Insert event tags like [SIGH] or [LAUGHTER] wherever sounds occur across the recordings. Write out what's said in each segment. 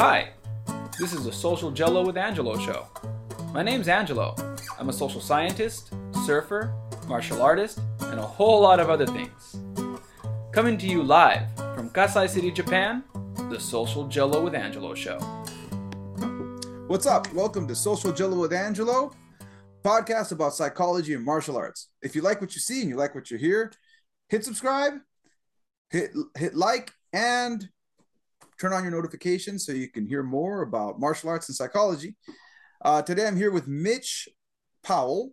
Hi, this is the Social Jello with Angelo show. My name's Angelo. I'm a social scientist, surfer, martial artist, and a whole lot of other things. Coming to you live from Kasai City, Japan, the Social Jello with Angelo show. What's up? Welcome to Social Jello with Angelo, podcast about psychology and martial arts. If you like what you see and you like what you hear, hit subscribe, hit hit like, and turn on your notifications so you can hear more about martial arts and psychology. Uh, today I'm here with Mitch Powell,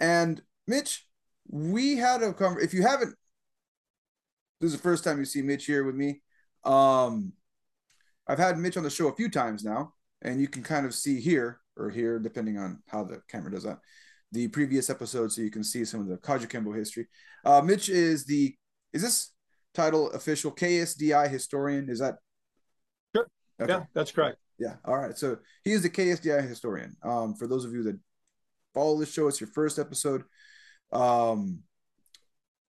and Mitch, we had a conversation. If you haven't, this is the first time you see Mitch here with me. Um, I've had Mitch on the show a few times now, and you can kind of see here or here, depending on how the camera does that, the previous episode, so you can see some of the Kajukenbo history. Uh, Mitch is the is this title official KSDI historian? Is that Okay. Yeah, that's correct. Yeah. All right. So he is the KSDI historian. Um, for those of you that follow this show, it's your first episode. Um,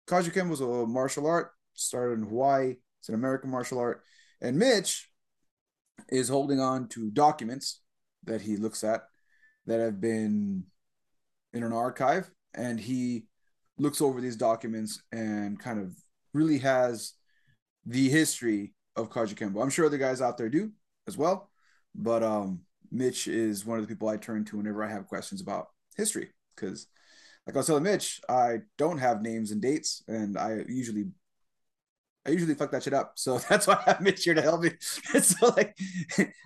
Kajuken was a martial art, started in Hawaii. It's an American martial art. And Mitch is holding on to documents that he looks at that have been in an archive. And he looks over these documents and kind of really has the history of Kajukenbo. I'm sure other guys out there do as well, but um, Mitch is one of the people I turn to whenever I have questions about history because, like I was telling Mitch, I don't have names and dates, and I usually I usually fuck that shit up. So [LAUGHS] that's why I have Mitch here to help me. [LAUGHS] so like,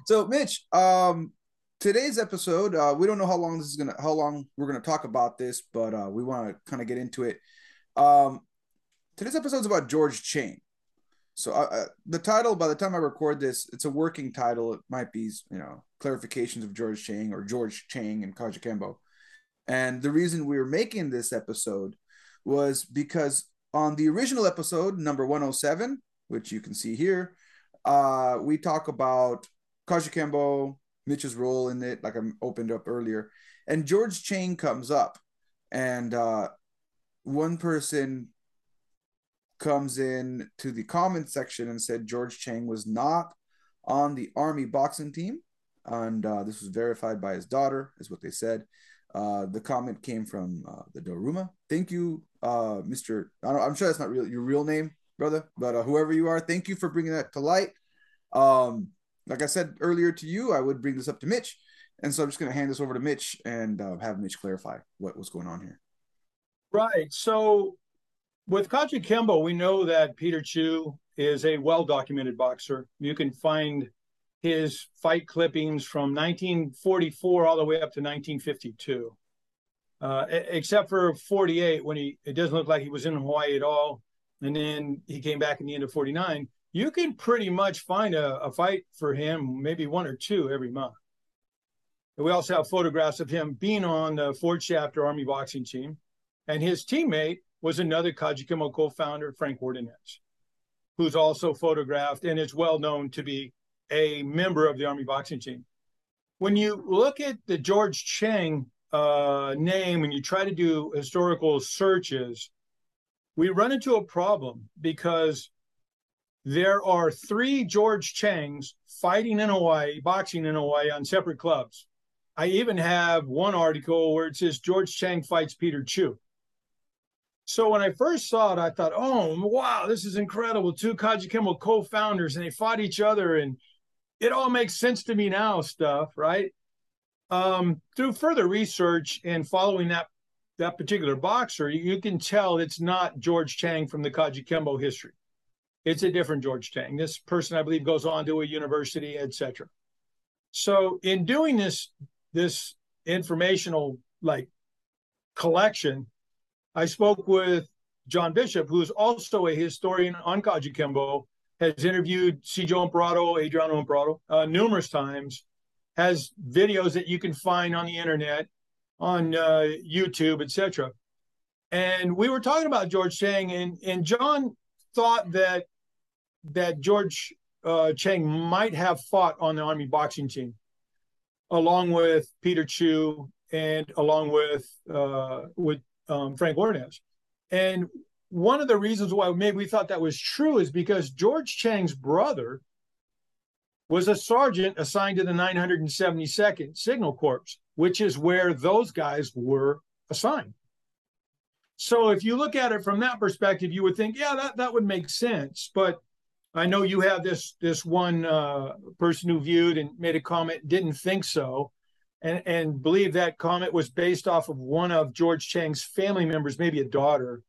so Mitch, um, today's episode, uh, we don't know how long this is gonna, how long we're gonna talk about this, but uh, we want to kind of get into it. Um, today's episode is about George Chang. So the title, by the time I record this, it's a working title. It might be, you know, clarifications of George Chang or George Chang and Kajukenbo. And the reason we were making this episode was because on the original episode, number 107, which you can see here, uh, we talk about Kajukenbo, Mitch's role in it, like I opened up earlier. And George Chang comes up. And uh, one person comes in to the comment section and said George Chang was not on the Army boxing team. And uh, this was verified by his daughter, is what they said. Uh, the comment came from uh, the Doruma. Thank you, uh, Mr. I am sure that's not real, your real name, brother, but uh, whoever you are, thank you for bringing that to light. Um, like I said earlier to you, I would bring this up to Mitch. And so I'm just going to hand this over to Mitch and uh, have Mitch clarify what was going on here. Right. So with Kajukenbo, we know that Peter Chu is a well documented boxer. You can find his fight clippings from 1944 all the way up to 1952. Uh, except for 48 when he it doesn't look like he was in Hawaii at all and then he came back in the end of 49 you can pretty much find a, a fight for him maybe one or two every month we also have photographs of him being on the Fort Shafter Army boxing team and his teammate was another Kajukenbo co-founder, Frank Ordonez, who's also photographed and is well known to be a member of the Army boxing team. When you look at the George Chang uh, name and you try to do historical searches, we run into a problem because there are three George Changs fighting in Hawaii, boxing in Hawaii on separate clubs. I even have one article where it says George Chang fights Peter Chu. So when I first saw it, I thought, oh, wow, this is incredible. Two Kajukenbo co-founders and they fought each other and it all makes sense to me now stuff, right? Um, through further research and following that that particular boxer, you can tell it's not George Chang from the Kajukenbo history. It's a different George Chang. This person, I believe, goes on to a university, etc. So in doing this, this informational like collection, I spoke with John Bishop, who's also a historian on Kajukenbo, has interviewed Joe Emperado, Adriano Emperado, uh, numerous times, has videos that you can find on the internet, on uh, YouTube, etc. And we were talking about George Chang, and, and John thought that that George uh, Chang might have fought on the Army boxing team, along with Peter Chu and along with uh, with um, Frank Ordonez. And one of the reasons why maybe we thought that was true is because George Chang's brother was a sergeant assigned to the 972nd Signal Corps, which is where those guys were assigned. So if you look at it from that perspective, you would think, yeah, that, that would make sense. But I know you have this this one uh, person who viewed and made a comment, didn't think so, and and believe that comment was based off of one of George Chang's family members, maybe a daughter.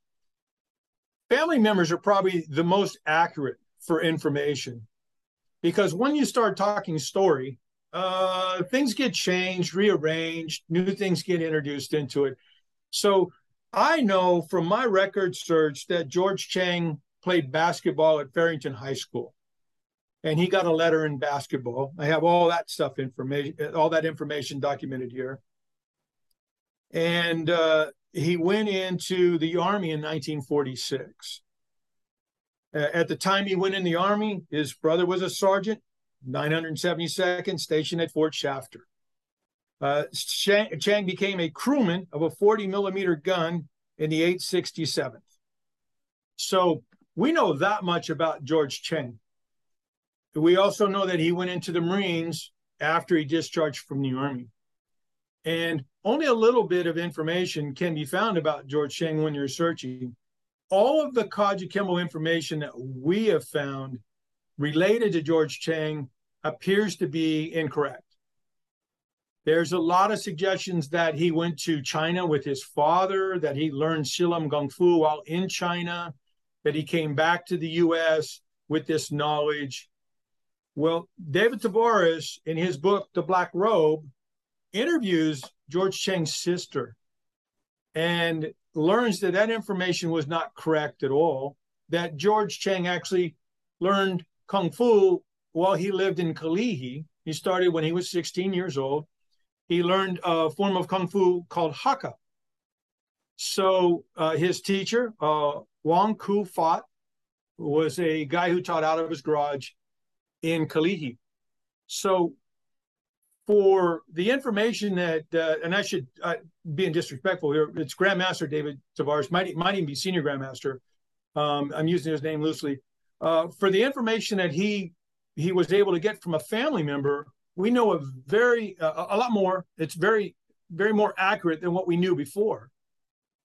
Family members are probably the most accurate for information because when you start talking story, uh, things get changed, rearranged, new things get introduced into it. So I know from my record search that George Chang played basketball at Farrington High School. And he got a letter in basketball. I have all that stuff information, all that information documented here. And uh, he went into the Army in 1946. Uh, at the time he went in the Army, his brother was a sergeant, 972nd, stationed at Fort Shafter. Uh, Chang, Chang, became a crewman of a 40 millimeter gun in the 867th. So we know that much about George Chang. We also know that he went into the Marines after he discharged from the Army. And only a little bit of information can be found about George Chang when you're searching. All of the Kajukenbo information that we have found related to George Chang appears to be incorrect. There's a lot of suggestions that he went to China with his father, that he learned Sil Lum Kung Fu while in China, that he came back to the US with this knowledge. Well, David Tavares, in his book, The Black Robe, interviews George Chang's sister and learns that that information was not correct at all, that George Chang actually learned Kung Fu while he lived in Kalihi. He started when he was 16 years old he learned a form of kung fu called Hakka. So uh, his teacher, uh, Wong Ku Fat, was a guy who taught out of his garage in Kalihi. So for the information that, uh, and I should uh, be disrespectful here, it's Grandmaster David Tavares, might, might even be Senior Grandmaster. Um, I'm using his name loosely. Uh, for the information that he he was able to get from a family member we know a very uh, a lot more. It's very very more accurate than what we knew before.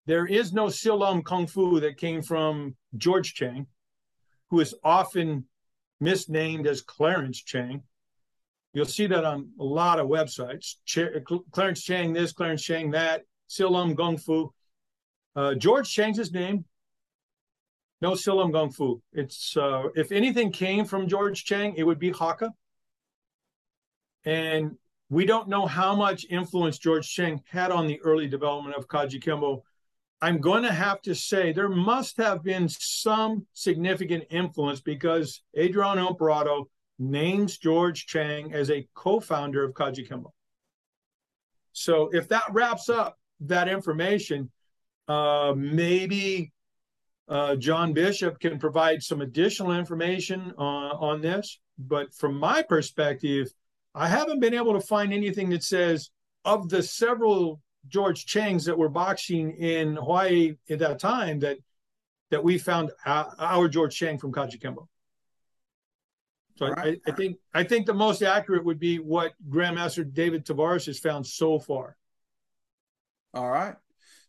There is no Sil Lum Kung Fu that came from George Chang, who is often misnamed as Clarence Chang. You'll see that on a lot of websites. Ch- Clarence Chang this, Clarence Chang that, Sil Lum Kung Fu. Uh, George changed his name. No Sil Lum Kung Fu. It's uh, if anything came from George Chang, it would be Hakka. And we don't know how much influence George Chang had on the early development of Kajukenbo. I'm going to have to say there must have been some significant influence because Adriano Emperado names George Chang as a co-founder of Kajukenbo. So if that wraps up that information, uh, maybe uh, John Bishop can provide some additional information uh, on this. But from my perspective, I haven't been able to find anything that says of the several George Changs that were boxing in Hawaii at that time that that we found our, our George Chang from Kajukenbo. So right. I, I, think I think the most accurate would be what Grandmaster David Tavares has found so far. All right.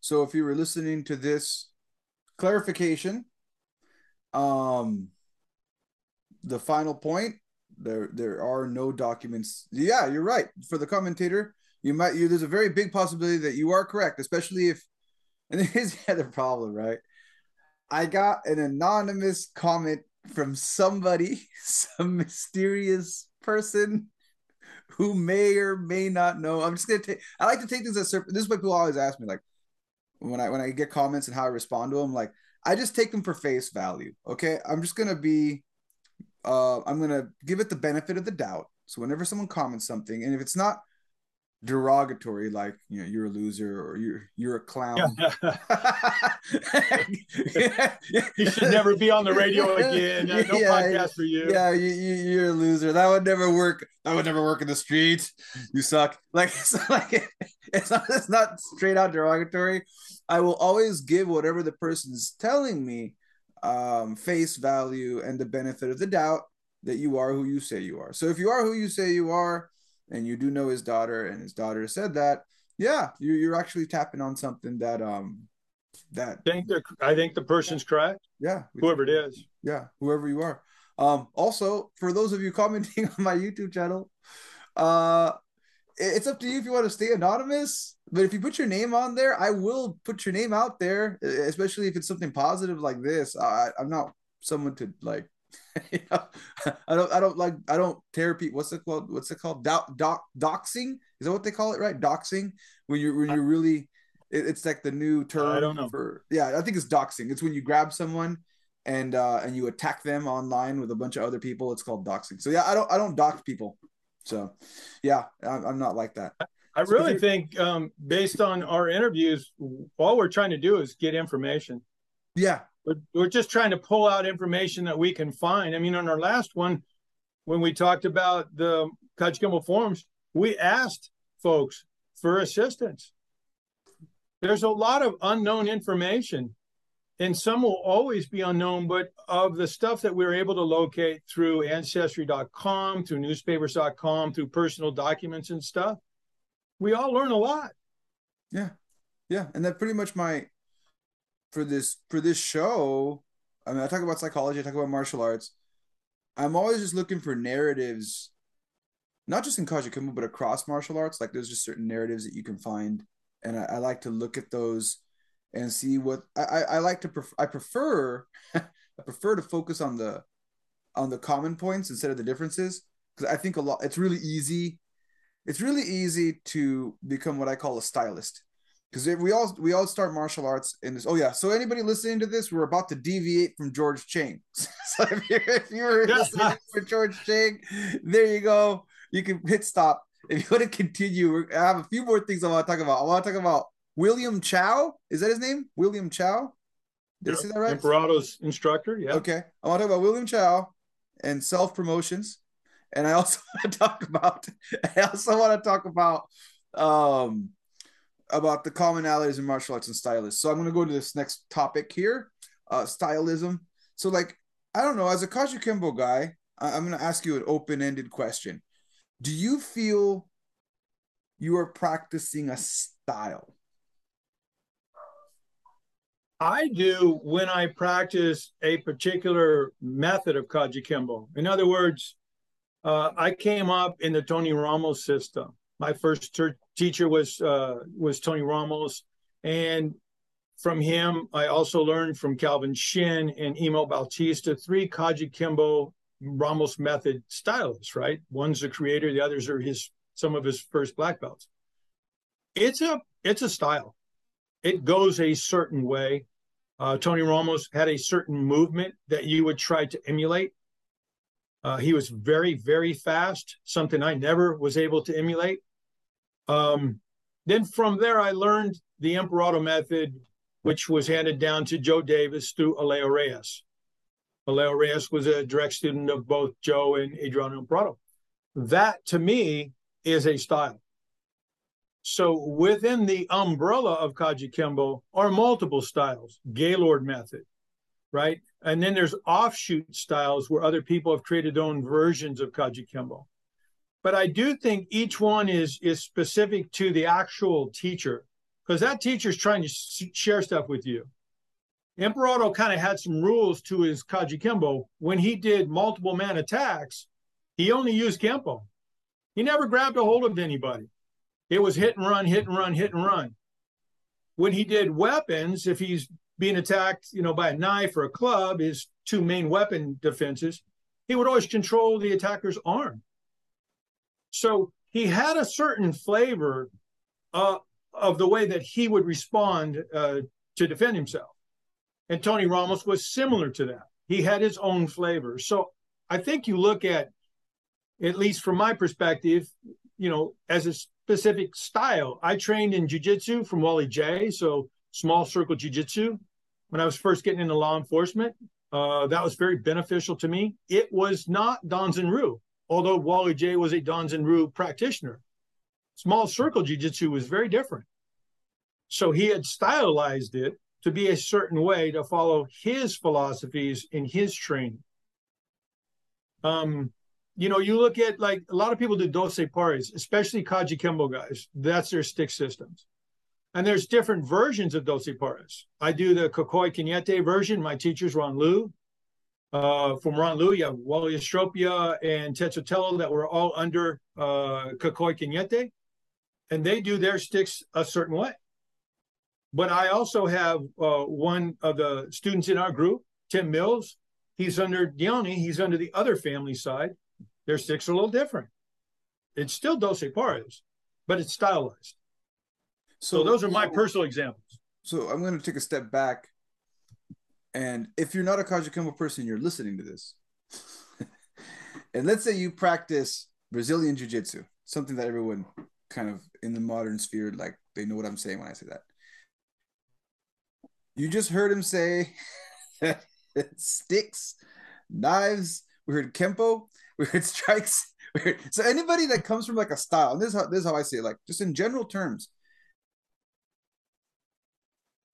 So if you were listening to this clarification, um, the final point there there are no documents. Yeah, you're right. For the commentator, you might you there's a very big possibility that you are correct, especially if [LAUGHS] and here's the other problem, right? I got an anonymous comment from somebody, [LAUGHS] some mysterious person who may or may not know. I'm just gonna take. I like to take this as this is what people always ask me, like when I when I get comments and how I respond to them. Like I just take them for face value. Okay, I'm just gonna be uh, I'm gonna give it the benefit of the doubt. So whenever someone comments something, and if it's not derogatory, like you know, you're a loser or you're you're a clown. Yeah. [LAUGHS] [LAUGHS] you should never be on the radio again. No, yeah, podcast for you. Yeah, you, you are a loser. That would never work. That would never work in the street. You suck. [LAUGHS] Like it's like it's not it's not straight out derogatory. I will always give whatever the person is telling me um, face value and the benefit of the doubt that you are who you say you are. So if you are who you say you are, and you do know his daughter, and his daughter said that, yeah, you're you're actually tapping on something that um that I think the I think the person's correct. Yeah, whoever it is. Yeah, whoever you are. Um, also, for those of you commenting [LAUGHS] on my YouTube channel, uh, it's up to you if you want to stay anonymous. But if you put your name on there, I will put your name out there, especially if it's something positive like this. I, I'm not someone to like. [LAUGHS] You know, [LAUGHS] I don't. I don't like. I don't tear people. What's it called? What's it called? Doc, doc, doxing. Is that what they call it? Right? Doxing. When you're when you're really, it, it's like the new term. I don't know. For yeah, I think it's doxing. It's when you grab someone and uh and you attack them online with a bunch of other people. It's called doxing. So yeah, I don't. I don't dox people. So, yeah, I'm, I'm not like that. I really think, um, based on our interviews, all we're trying to do is get information. Yeah, we're, we're just trying to pull out information that we can find. I mean, on our last one, when we talked about the Kajukenbo forums, we asked folks for assistance. There's a lot of unknown information and some will always be unknown, but of the stuff that we were able to locate through ancestry.com, through newspapers.com, through personal documents and stuff, we all learn a lot. Yeah. Yeah. And that pretty much my for this for this show, I mean I talk about psychology, I talk about martial arts. I'm always just looking for narratives, not just in Kajukenbo, but across martial arts. Like there's just certain narratives that you can find. And I, I like to look at those and see what I, I like to pref- I prefer [LAUGHS] I prefer to focus on the on the common points instead of the differences because I think a lot it's really easy it's really easy to become what I call a stylist because we all we all start martial arts in this oh yeah so anybody listening to this we're about to deviate from George Chang [LAUGHS] so if you're if you're listening for George Chang there you go you can hit stop if you want to continue I have a few more things I want to talk about I want to talk about William Chow. Is that his name? William Chow. Did yeah. I say that right? Emperado's instructor. Yeah. Okay. I want to talk about William Chow and self promotions, and I also [LAUGHS] want to talk about. I also want to talk about um about the commonalities in martial arts and stylists. So I'm going to go to this next topic here, uh, stylism. So like I don't know, as a Kajukenbo guy, I'm going to ask you an open ended question. Do you feel you are practicing a style? I do when I practice a particular method of Kajukenbo. In other words, uh, I came up in the Tony Ramos system. My first ter- teacher was uh, was Tony Ramos, and from him, I also learned from Calvin Shin and Emil Bautista, three Kajukenbo Ramos method stylists. Right, one's the creator, the others are his some of his first black belts. It's a it's a style. It goes a certain way. Uh, Tony Ramos had a certain movement that you would try to emulate. Uh, he was very, very fast, something I never was able to emulate. Um, then from there, I learned the Emperado method, which was handed down to Joe Davis through Alejo Reyes. Alejo Reyes was a direct student of both Joe and Adriano Emperado. That to me is a style. So within the umbrella of Kajukenbo are multiple styles, Gaylord method, right? And then there's offshoot styles where other people have created their own versions of Kajukenbo. But I do think each one is is specific to the actual teacher because that teacher is trying to share stuff with you. Emperado kind of had some rules to his Kajukenbo. When he did multiple man attacks, he only used Kempo. He never grabbed a hold of anybody. It was hit and run, hit and run, hit and run. When he did weapons, if he's being attacked, you know, by a knife or a club, his two main weapon defenses, he would always control the attacker's arm. So he had a certain flavor uh, of the way that he would respond uh, to defend himself. And Tony Ramos was similar to that. He had his own flavor. So I think you look at, at least from my perspective, you know, as a specific style. I trained in jujitsu from Wally Jay, so small circle jujitsu. When I was first getting into law enforcement, uh, that was very beneficial to me. It was not Danzanryu, although Wally Jay was a Danzanryu practitioner. Small circle jujitsu was very different. So he had stylized it to be a certain way to follow his philosophies in his training. Um, you know, you look at like a lot of people do doce pares, especially Kajukenbo guys. That's their stick systems. And there's different versions of doce pares. I do the Cacoy Canete version. My teacher's Ron Liu. Uh, from Ron Liu, you have Wally Estropia and Ted Sotelo that were all under uh, Kokoi. And they do their sticks a certain way. But I also have uh, one of the students in our group, Tim Mills. He's under Diony. He's under the other family side. Their sticks are a little different. It's still doce pares, but it's stylized. So, those are my personal examples. So I'm going to take a step back. And if you're not a Kajukenbo person, you're listening to this. [LAUGHS] and let's say you practice Brazilian Jiu Jitsu, something that everyone kind of in the modern sphere, like they know what I'm saying when I say that. You just heard him say [LAUGHS] sticks, knives. We heard Kempo. [LAUGHS] We heard strikes. We heard... So anybody that comes from like a style, and this is how this is how I say it, like just in general terms,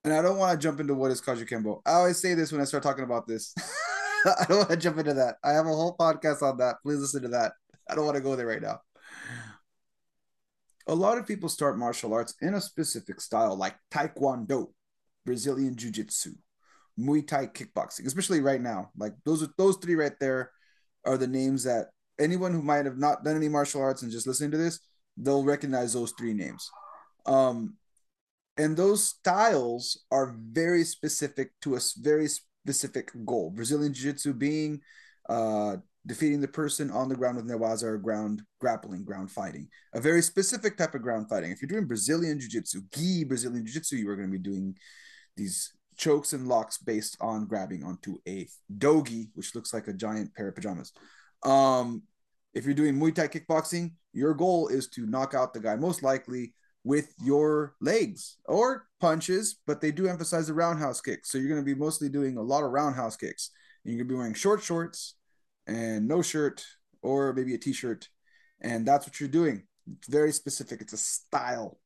and I don't want to jump into what is Kajukenbo. I always say this when I start talking about this. [LAUGHS] I don't want to jump into that. I have a whole podcast on that. Please listen to that. I don't want to go there right now. A lot of people start martial arts in a specific style, like Taekwondo, Brazilian Jiu Jitsu, Muay Thai kickboxing, especially right now. Like those are those three right there are the names that anyone who might have not done any martial arts and just listening to this, they'll recognize those three names. Um, and those styles are very specific to a very specific goal. Brazilian Jiu-Jitsu being uh, defeating the person on the ground with newaza or ground grappling, ground fighting. A very specific type of ground fighting. If you're doing Brazilian Jiu-Jitsu, gi Brazilian Jiu-Jitsu, you are going to be doing these chokes and locks based on grabbing onto a dogi, which looks like a giant pair of pajamas. Um, if you're doing Muay Thai kickboxing, your goal is to knock out the guy most likely with your legs or punches, but they do emphasize the roundhouse kicks. So you're going to be mostly doing a lot of roundhouse kicks. And you're going to be wearing short shorts and no shirt or maybe a t-shirt. And that's what you're doing. It's very specific. It's a style.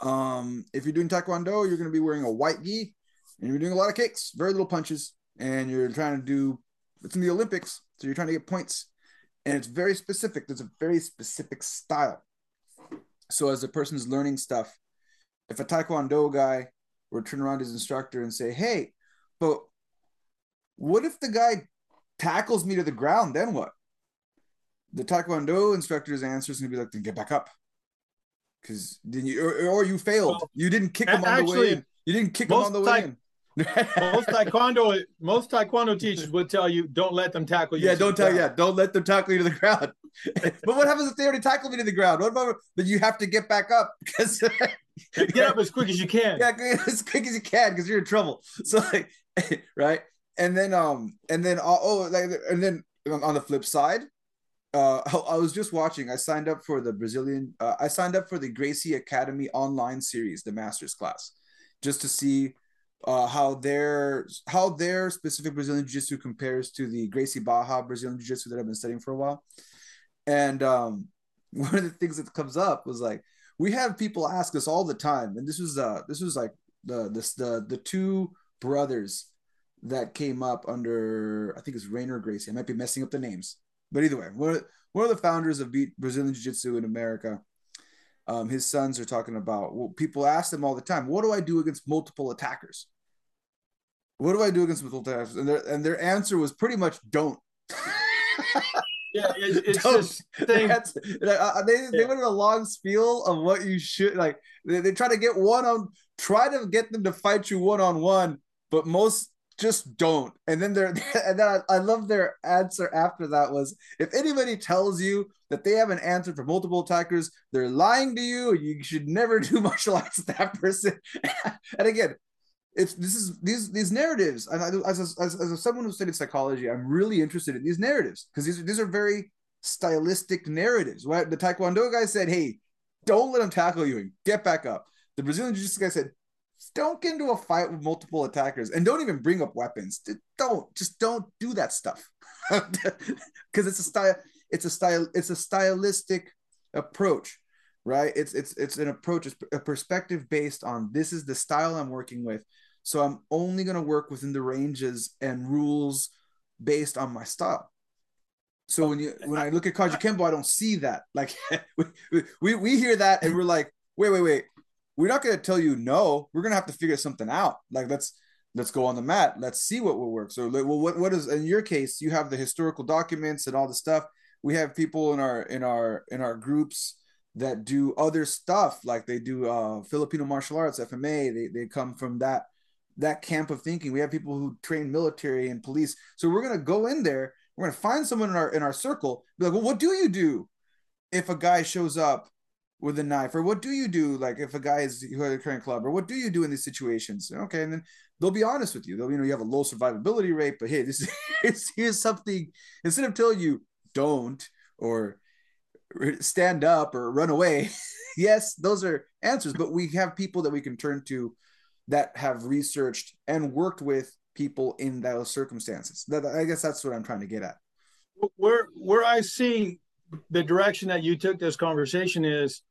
Um, if you're doing Taekwondo, you're going to be wearing a white gi and you're doing a lot of kicks, very little punches, and you're trying to do it's in the Olympics, so you're trying to get points. And it's very specific. There's a very specific style. So as the person's learning stuff, if a taekwondo guy were to turn around his instructor and say, "Hey, but what if the guy tackles me to the ground? Then what?" The taekwondo instructor's answer is going to be like, "Then get back up." Because then you or, or you failed. Well, you didn't kick him on actually, the way in. You didn't kick him on the way in most [LAUGHS] taekwondo most taekwondo teachers would tell you don't let them tackle you. Yeah, don't tell. Yeah, don't let them tackle you to the ground. [LAUGHS] but what happens if they already tackle me to the ground? What about that? You have to get back up [LAUGHS] because get up as quick as you can. Yeah, as quick as you can because you're in trouble. So like, right, and then um, and then uh, oh, like, and then on the flip side, uh, I was just watching. I signed up for the Brazilian. Uh, I signed up for the Gracie Academy online series, the master's class, just to see uh, how their how their specific Brazilian Jiu-Jitsu compares to the Gracie Barra Brazilian Jiu-Jitsu that I've been studying for a while. And um, [LAUGHS] one of the things that comes up was like we have people ask us all the time, and this was uh this was like the this the the two brothers that came up under I think it's Rainer Gracie. I might be messing up the names, but either way, one of, one of the founders of Brazilian Jiu-Jitsu in America um, his sons are talking about. Well, people ask them all the time, "What do I do against multiple attackers? What do I do against multiple attackers?" And their and their answer was pretty much, "Don't." [LAUGHS] yeah, it, it's just thing. They they went in a long spiel of what you should like. They, they try to get one on, try to get them to fight you one on one, but most just don't. And then they're [LAUGHS] and then I, I love their answer after that was if anybody tells you that they have an answer for multiple attackers, they're lying to you. You should never [LAUGHS] do martial arts with that person. and again, it's this is these these narratives. And as, as, as, as someone who studied psychology, I'm really interested in these narratives because these these are very stylistic narratives. What the Taekwondo guy said, "Hey, don't let him tackle you and get back up." The Brazilian Jiu-Jitsu guy said, don't get into a fight with multiple attackers and don't even bring up weapons. Don't just don't do that stuff [LAUGHS] because it's a style. It's a style. It's a stylistic approach, right? It's it's it's an approach, it's a perspective based on this is the style I'm working with. So I'm only going to work within the ranges and rules based on my style. So when you when I look at Kajukenbo, I don't see that. Like [LAUGHS] we, we we hear that and we're like, wait, wait, wait. We're not gonna tell you no. We're gonna have to figure something out. Like let's let's go on the mat. Let's see what will work. So well, what what is in your case? You have the historical documents and all the stuff. We have people in our in our in our groups that do other stuff like they do uh Filipino martial arts FMA they they come from that that camp of thinking. We have people who train military and police. So we're to go in there we're to find someone in our in our circle be like well what do you do if a guy shows up with a knife? Or what do you do like if a guy is who had a current club? Or what do you do in these situations? Okay and then they'll be honest with you. They'll you know you have a low survivability rate but hey this [LAUGHS] is here's something. Instead of telling you don't or stand up or run away. [LAUGHS] yes, those are answers, but we have people that we can turn to that have researched and worked with people in those circumstances. That I guess that's what I'm trying to get at. Where where I see the direction that you took this conversation is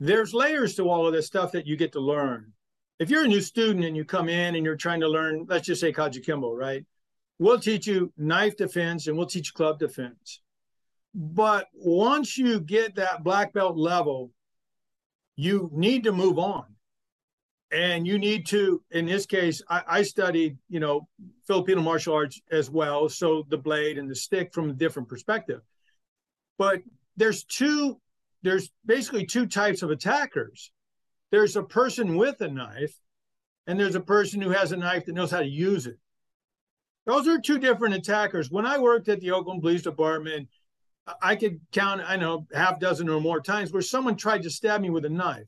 there's layers to all of this stuff that you get to learn. If you're a new student and you come in and you're trying to learn, let's just say Kajukenbo, right? We'll teach you knife defense and we'll teach club defense. But once you get that black belt level, you need to move on. And you need to, in this case, I, I studied, you know, Filipino martial arts as well. So the blade and the stick from a different perspective. But there's two, there's basically two types of attackers. There's a person with a knife, and there's a person who has a knife that knows how to use it. Those are two different attackers. When I worked at the Oakland Police Department, I could count, I know, half dozen or more times where someone tried to stab me with a knife.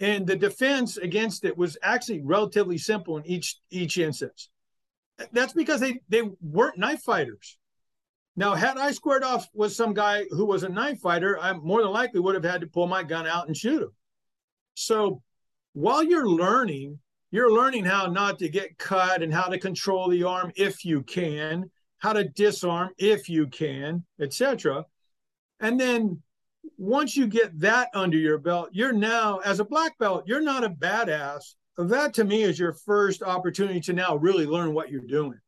And the defense against it was actually relatively simple in each each instance. That's because they they weren't knife fighters. Now, had I squared off with some guy who was a knife fighter, I more than likely would have had to pull my gun out and shoot him. So while you're learning, you're learning how not to get cut and how to control the arm if you can how to disarm if you can, etc. And then once you get that under your belt, you're now, as a black belt, you're not a badass. That to me is your first opportunity to now really learn what you're doing.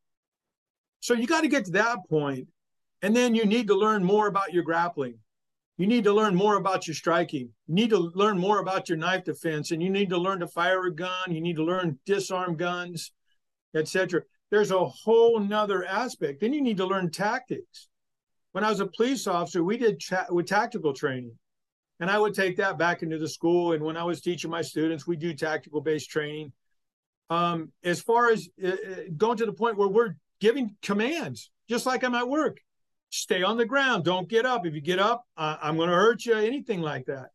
So you got to get to that point, and then you need to learn more about your grappling. You need to learn more about your striking. You need to learn more about your knife defense, and you need to learn to fire a gun. You need to learn disarm guns, etc there's a whole nother aspect. Then you need to learn tactics. When I was a police officer, we did with tactical training, and I would take that back into the school. And when I was teaching my students, we do tactical based training. Um, as far as uh, uh, going to the point where we're giving commands, just like I'm at work, stay on the ground, don't get up. If you get up, uh, I'm going to hurt you, anything like that.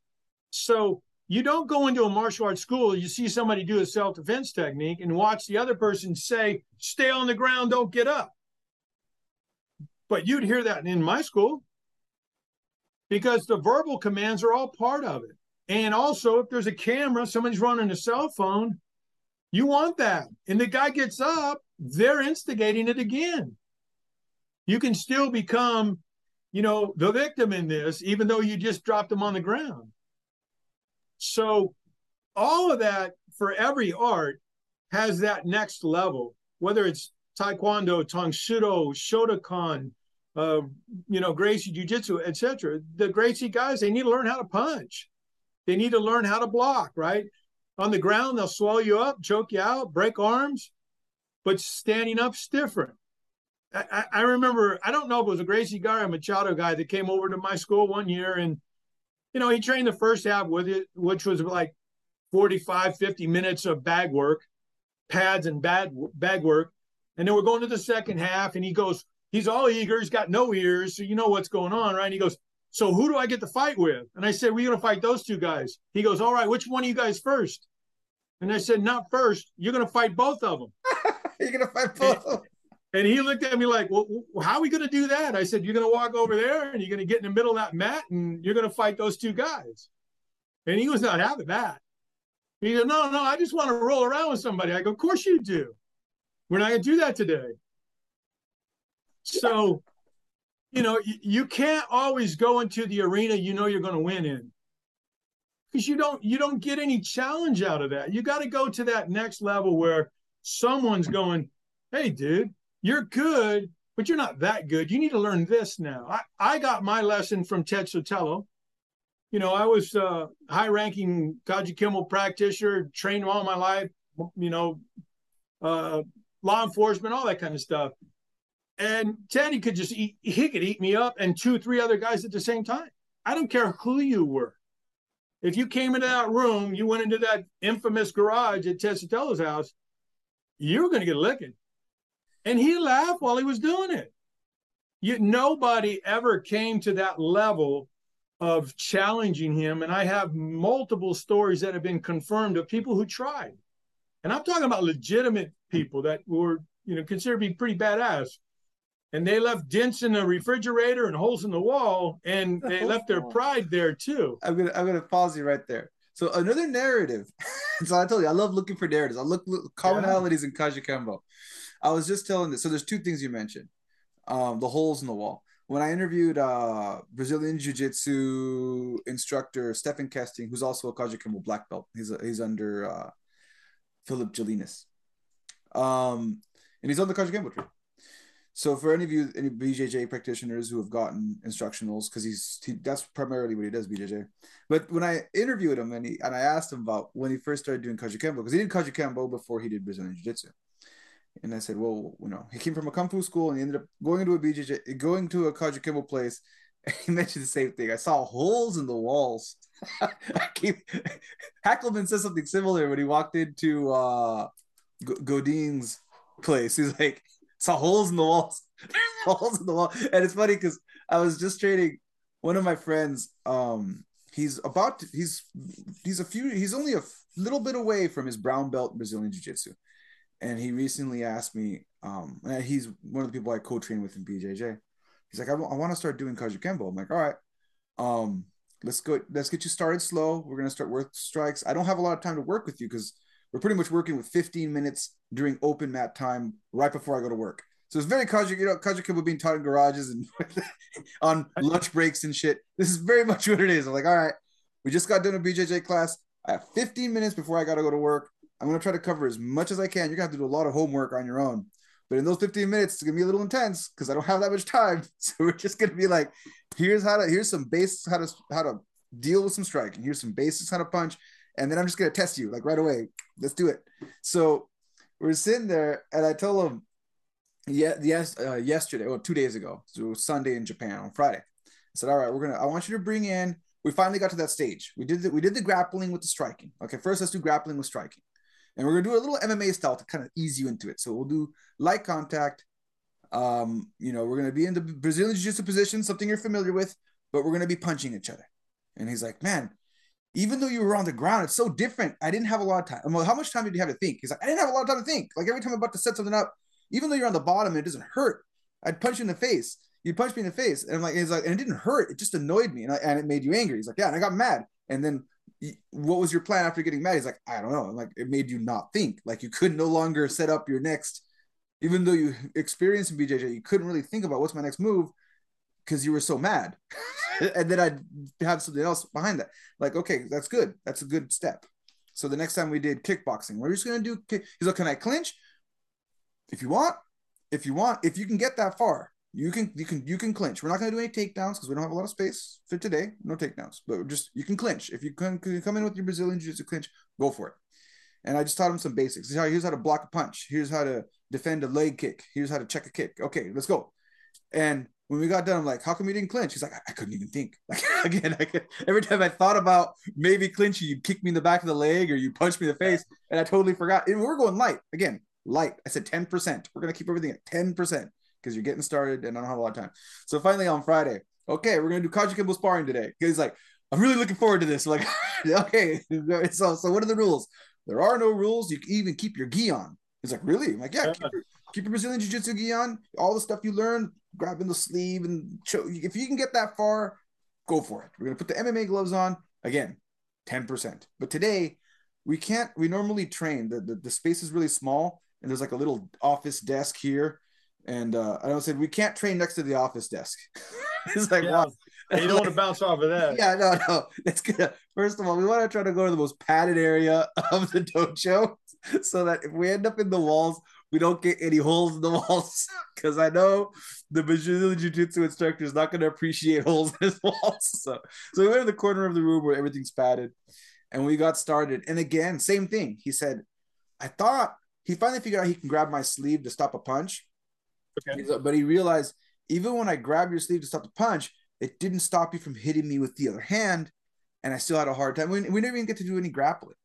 So you don't go into a martial arts school, you see somebody do a self defense technique and watch the other person say, stay on the ground, don't get up. But you'd hear that in my school because the verbal commands are all part of it. And also, if there's a camera, somebody's running a cell phone, you want that. And the guy gets up, they're instigating it again. You can still become, you know, the victim in this, even though you just dropped them on the ground. So all of that for every art has that next level, whether it's Taekwondo, Tang Soo Shotokan, uh, you know, Gracie Jiu Jitsu, etc. The Gracie guys, they need to learn how to punch. They need to learn how to block, right? On the ground, they'll swallow you up, choke you out, break arms, but standing up's different. I, I remember, I don't know if it was a Gracie guy or a Machado guy that came over to my school one year and you know, he trained the first half with it, which was like 45, 50 minutes of bag work, pads and bag, bag work. And then we're going to the second half, and he goes, he's all eager. He's got no ears. So you know what's going on, right? And he goes, So who do I get to fight with? And I said, We're going to fight those two guys. He goes, All right, which one of you guys first? And I said, Not first. You're going to fight both of them. [LAUGHS] You're going to fight both. And he looked at me like, well, how are we going to do that? I said, you're going to walk over there and you're going to get in the middle of that mat and you're going to fight those two guys. And he was not having that. He said, no, no, I just want to roll around with somebody. I go, of course you do. We're not going to do that today. So, you know, you, can't always go into the arena you know you're going to win in because you don't you don't get any challenge out of that. You got to go to that next level where someone's going, "Hey, dude, you're good, but you're not that good. You need to learn this now. I, I got my lesson from Ted Sotelo. You know, I was a high ranking Kajukenbo practitioner, trained all my life, you know, uh, law enforcement, all that kind of stuff. And Teddy could just eat, he could eat me up and two, three other guys at the same time. I don't care who you were. If you came into that room, you went into that infamous garage at Ted Sotelo's house, you were going to get licking. And he laughed while he was doing it. You, nobody ever came to that level of challenging him. And I have multiple stories that have been confirmed of people who tried. And I'm talking about legitimate people that were, you know, considered to be pretty badass. And they left dents in the refrigerator and holes in the wall, and [LAUGHS] they left their oh. pride there too. I'm gonna I'm gonna pause you right there. So another narrative. [LAUGHS] so I told you I love looking for narratives. I look, look commonalities yeah. in Kajukenbo. I was just telling this. So there's two things you mentioned. Um, the holes in the wall. When I interviewed uh, Brazilian Jiu Jitsu instructor Stephan Kesting, who's also a Kajukenbo black belt, he's a, he's under uh, Philip Jelinas. Um, and he's on the Kajukenbo tree. So for any of you, any BJJ practitioners who have gotten instructionals, because he's he, that's primarily what he does, BJJ. But when I interviewed him and he and I asked him about when he first started doing Kajukenbo, because he did Kajukenbo before he did Brazilian Jiu Jitsu. And I said, well, you know, he came from a kung fu school and he ended up going into a BJJ, going to a Kajukenbo place. [LAUGHS] He mentioned the same thing. I saw holes in the walls. [LAUGHS] Keep [LAUGHS] Hackleman said something similar when he walked into uh Godin's place. He's like, saw holes in the walls, holes in the wall. And it's funny because I was just training one of my friends. Um, he's about to, he's he's a few he's only a little bit away from his brown belt Brazilian Jiu Jitsu, and he recently asked me. Um, he's one of the people I co-train with in BJJ. He's like, I, w- I want to start doing Kajukenbo. I'm like, all right, um, let's go. Let's get you started slow. We're gonna start work strikes. I don't have a lot of time to work with you because we're pretty much working with 15 minutes during open mat time right before I go to work. So it's very Kaja, you know, Kajukenbo being taught in garages and [LAUGHS] on lunch breaks and shit. This is very much what it is. I'm like, all right, we just got done a BJJ class. I have 15 minutes before I got to go to work. I'm going to try to cover as much as I can. You're going to have to do a lot of homework on your own. But in those 15 minutes, it's going to be a little intense because I don't have that much time. [LAUGHS] So we're just going to be like, here's how to, here's some basics, how to, how to deal with some striking. Here's some basics, how to punch and then I'm just gonna test you like right away. Let's do it. So we're sitting there, and I told him, yeah, yes, uh, yesterday, well, two days ago, so Sunday in Japan on Friday. I said, all right, we're gonna. I want you to bring in. We finally got to that stage. We did the, we did the grappling with the striking. Okay, first let's do grappling with striking, and we're gonna do a little MMA style to kind of ease you into it. So we'll do light contact. Um, you know, we're gonna be in the Brazilian Jiu-Jitsu position, something you're familiar with, but we're gonna be punching each other. And he's like, man, even though you were on the ground, it's so different. I didn't have a lot of time. I'm like, how much time did you have to think? He's like, I didn't have a lot of time to think. Like every time I'm about to set something up, even though you're on the bottom and it doesn't hurt, I'd punch you in the face. You'd punch me in the face. And I'm like, it's like, and it didn't hurt. It just annoyed me. And, I, and it made you angry. He's like, yeah. And I got mad. And then what was your plan after getting mad? He's like, I don't know. Like, it made you not think. Like you could no longer set up your next, even though you experienced in BJJ, you couldn't really think about what's my next move because you were so mad. [LAUGHS] and then I'd have something else behind that. Like, okay, that's good. That's a good step. So the next time we did kickboxing, we're just gonna do kick. He's like, can I clinch? If you want, if you want, if you can get that far, you can you can you can clinch. We're not gonna do any takedowns because we don't have a lot of space for today. No takedowns, but just you can clinch. If you can, can come in with your Brazilian Jiu-Jitsu clinch, go for it. And I just taught him some basics. Here's how to block a punch. Here's how to defend a leg kick. Here's how to check a kick. Okay, let's go. And when we got done, I'm like, how come you didn't clinch? He's like, I, I couldn't even think. [LAUGHS] Like [LAUGHS] again, could, every time I thought about maybe clinching, you'd kick me in the back of the leg or you punch me in the face, and I totally forgot. And we're going light again, light. I said 10%. We're gonna keep everything at 10% because you're getting started and I don't have a lot of time. So finally on Friday, okay, we're gonna do Kajukenbo sparring today. He's like, I'm really looking forward to this. [LAUGHS] Like, okay, [LAUGHS] so so what are the rules? There are no rules. You can even keep your gi on. He's like, really? I'm like, yeah, keep your, keep your Brazilian Jiu Jitsu gi on. All the stuff you learn, grabbing the sleeve and show. If you can get that far, go for it. We're gonna put the MMA gloves on again, ten percent. But today, we can't. We normally train. The, the the space is really small, and there's like a little office desk here. And uh, I don't say we can't train next to the office desk. [LAUGHS] it's like, yeah. wow. You don't want to bounce off of that. Yeah, no, no. It's good. First of all, we want to try to go to the most padded area [LAUGHS] of the dojo [LAUGHS] so that if we end up in the walls, we don't get any holes in the walls because I know the Brazilian Jiu Jitsu instructor is not going to appreciate holes in his walls. So, so we went to the corner of the room where everything's padded and we got started. And again, same thing. He said, I thought he finally figured out he can grab my sleeve to stop a punch. Okay. But he realized even when I grabbed your sleeve to stop the punch, it didn't stop you from hitting me with the other hand. And I still had a hard time. We, we never even get to do any grappling.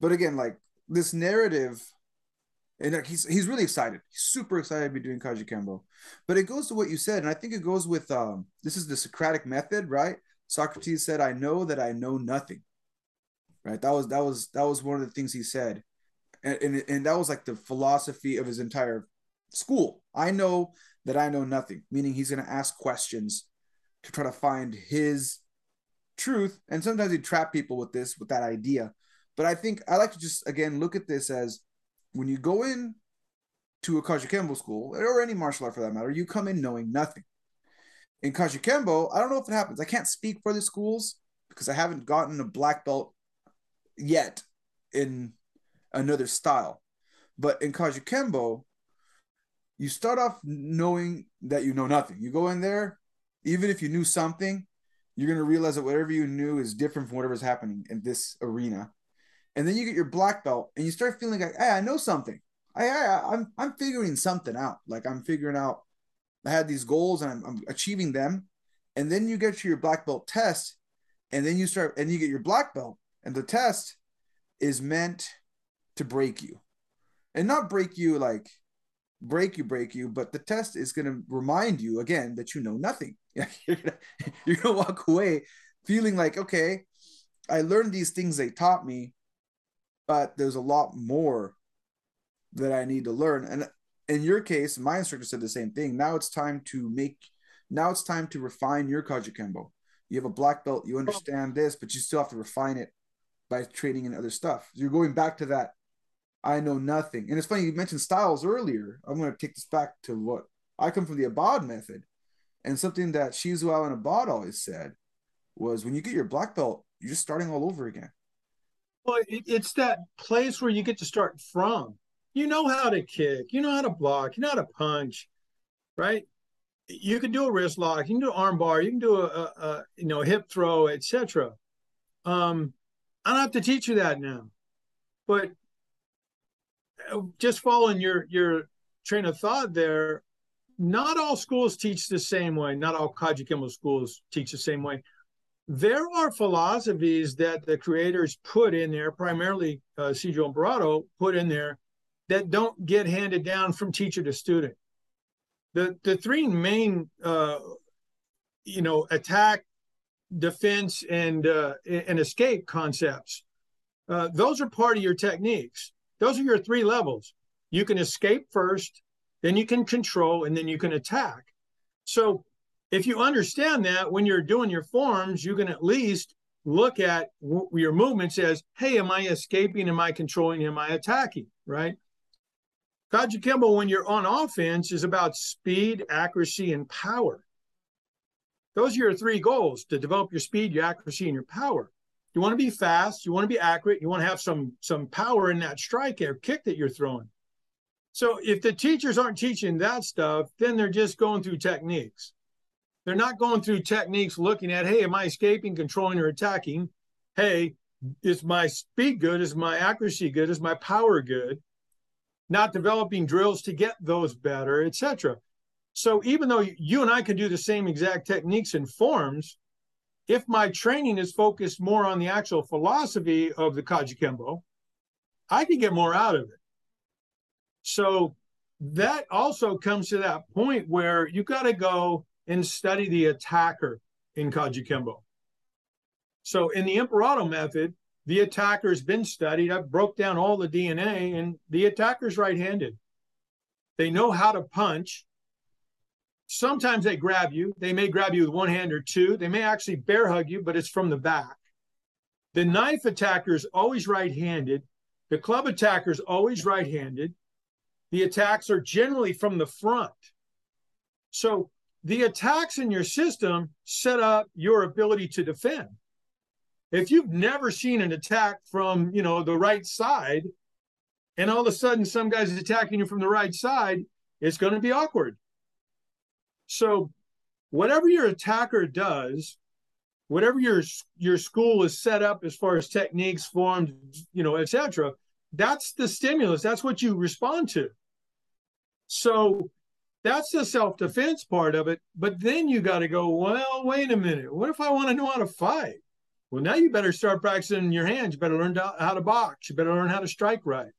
But again, like this narrative and he's he's really excited. He's super excited to be doing Kajukenbo. But it goes to what you said, and I think it goes with um, this is the Socratic method, right? Socrates said, "I know that I know nothing." Right. That was that was that was one of the things he said, and and, and that was like the philosophy of his entire school. I know that I know nothing, meaning he's going to ask questions to try to find his truth. And sometimes he trap people with this, with that idea. But I think I like to just again look at this as when you go in to a Kajukenbo school or any martial art for that matter, you come in knowing nothing. In Kajukenbo, I don't know if it happens. I can't speak for the schools because I haven't gotten a black belt yet in another style. But in Kajukenbo, you start off knowing that you know nothing. You go in there, even if you knew something, you're going to realize that whatever you knew is different from whatever's happening in this arena. And then you get your black belt and you start feeling like hey i know something. I, I i'm i'm figuring something out. Like i'm figuring out i had these goals and I'm, I'm achieving them. And then you get to your black belt test and then you start and you get your black belt and the test is meant to break you. And not break you like break you break you but the test is going to remind you again that you know nothing [LAUGHS] you're going to walk away feeling like okay i learned these things they taught me but there's a lot more that I need to learn. And in your case, my instructor said the same thing. Now it's time to make, now it's time to refine your Kajukenbo. You have a black belt, you understand this, but you still have to refine it by training in other stuff. You're going back to that. I know nothing. And it's funny, you mentioned styles earlier. I'm going to take this back to what I come from the Abad method. And something that Shizu Alan Abad always said was when you get your black belt, you're just starting all over again. Well, it, it's that place where you get to start from. You know how to kick, you know how to block, you know how to punch, right? You can do a wrist lock, you can do an arm bar, you can do a, a, a you know hip throw, etc. Um, I don't have to teach you that now, but just following your your train of thought there, not all schools teach the same way. Not all Kajukenbo schools teach the same way there are philosophies that the creators put in there, primarily uh, Sijo Emperado put in there, that don't get handed down from teacher to student. The the three main, uh, you know, attack, defense, and uh, and escape concepts. Uh, those are part of your techniques. Those are your three levels. You can escape first, then you can control, and then you can attack. So if you understand that when you're doing your forms, you can at least look at w- your movements as, hey, am I escaping? Am I controlling? Am I attacking? Right? Kajukenbo, when you're on offense, is about speed, accuracy, and power. Those are your three goals to develop your speed, your accuracy, and your power. You want to be fast, you want to be accurate, you want to have some some power in that strike or kick that you're throwing. So if the teachers aren't teaching that stuff, then they're just going through techniques. They're not going through techniques looking at, hey, am I escaping, controlling, or attacking? Hey, is my speed good? Is my accuracy good? Is my power good? Not developing drills to get those better, etc. So even though you and I can do the same exact techniques and forms, if my training is focused more on the actual philosophy of the Kajukenbo, I can get more out of it. So that also comes to that point where you got to go and study the attacker in Kajukenbo. So in the Emperado method, the attacker's been studied. I've broke down all the DNA, and the attacker's right-handed. They know how to punch. Sometimes they grab you. They may grab you with one hand or two. They may actually bear hug you, but it's from the back. The knife attacker is always right-handed. The club attacker is always right-handed. The attacks are generally from the front. So the attacks in your system set up your ability to defend. If you've never seen an attack from, you know, the right side, and all of a sudden some guy's attacking you from the right side, it's going to be awkward. So, whatever your attacker does, whatever your your school is set up as far as techniques, forms, you know, etc., that's the stimulus. That's what you respond to. So that's the self-defense part of it. But then you got to go, well, wait a minute. What if I want to know how to fight? Well, now you better start practicing your hands. You better learn how to box. You better learn how to strike right.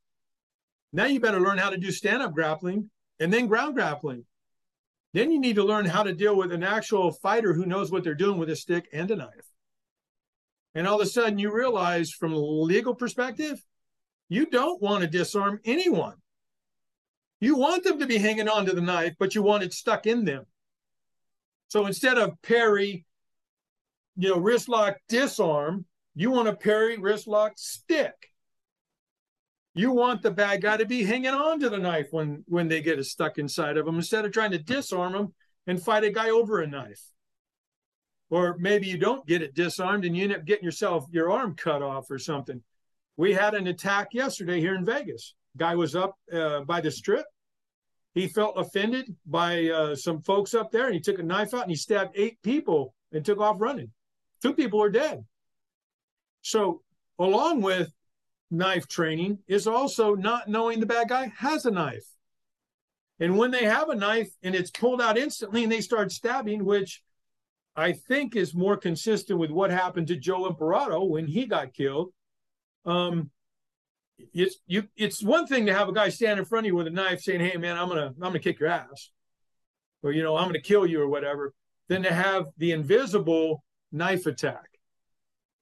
Now you better learn how to do stand-up grappling and then ground grappling. Then you need to learn how to deal with an actual fighter who knows what they're doing with a stick and a knife. And all of a sudden you realize from a legal perspective, you don't want to disarm anyone. You want them to be hanging on to the knife, but you want it stuck in them. So instead of parry, you know, wrist lock, disarm, you want to parry, wrist lock, stick. You want the bad guy to be hanging on to the knife when when they get it stuck inside of them instead of trying to disarm them and fight a guy over a knife. Or maybe you don't get it disarmed and you end up getting yourself your arm cut off or something. We had an attack yesterday here in Vegas. Guy was up uh, by the strip. He felt offended by uh, some folks up there and he took a knife out and he stabbed eight people and took off running. Two people are dead. So, along with knife training is also not knowing the bad guy has a knife. And when they have a knife and it's pulled out instantly and they start stabbing, which I think is more consistent with what happened to Joe Emperado when he got killed. Um, it's you. It's one thing to have a guy stand in front of you with a knife, saying, "Hey, man, I'm gonna, I'm gonna kick your ass," or you know, "I'm gonna kill you" or whatever. Than to have the invisible knife attack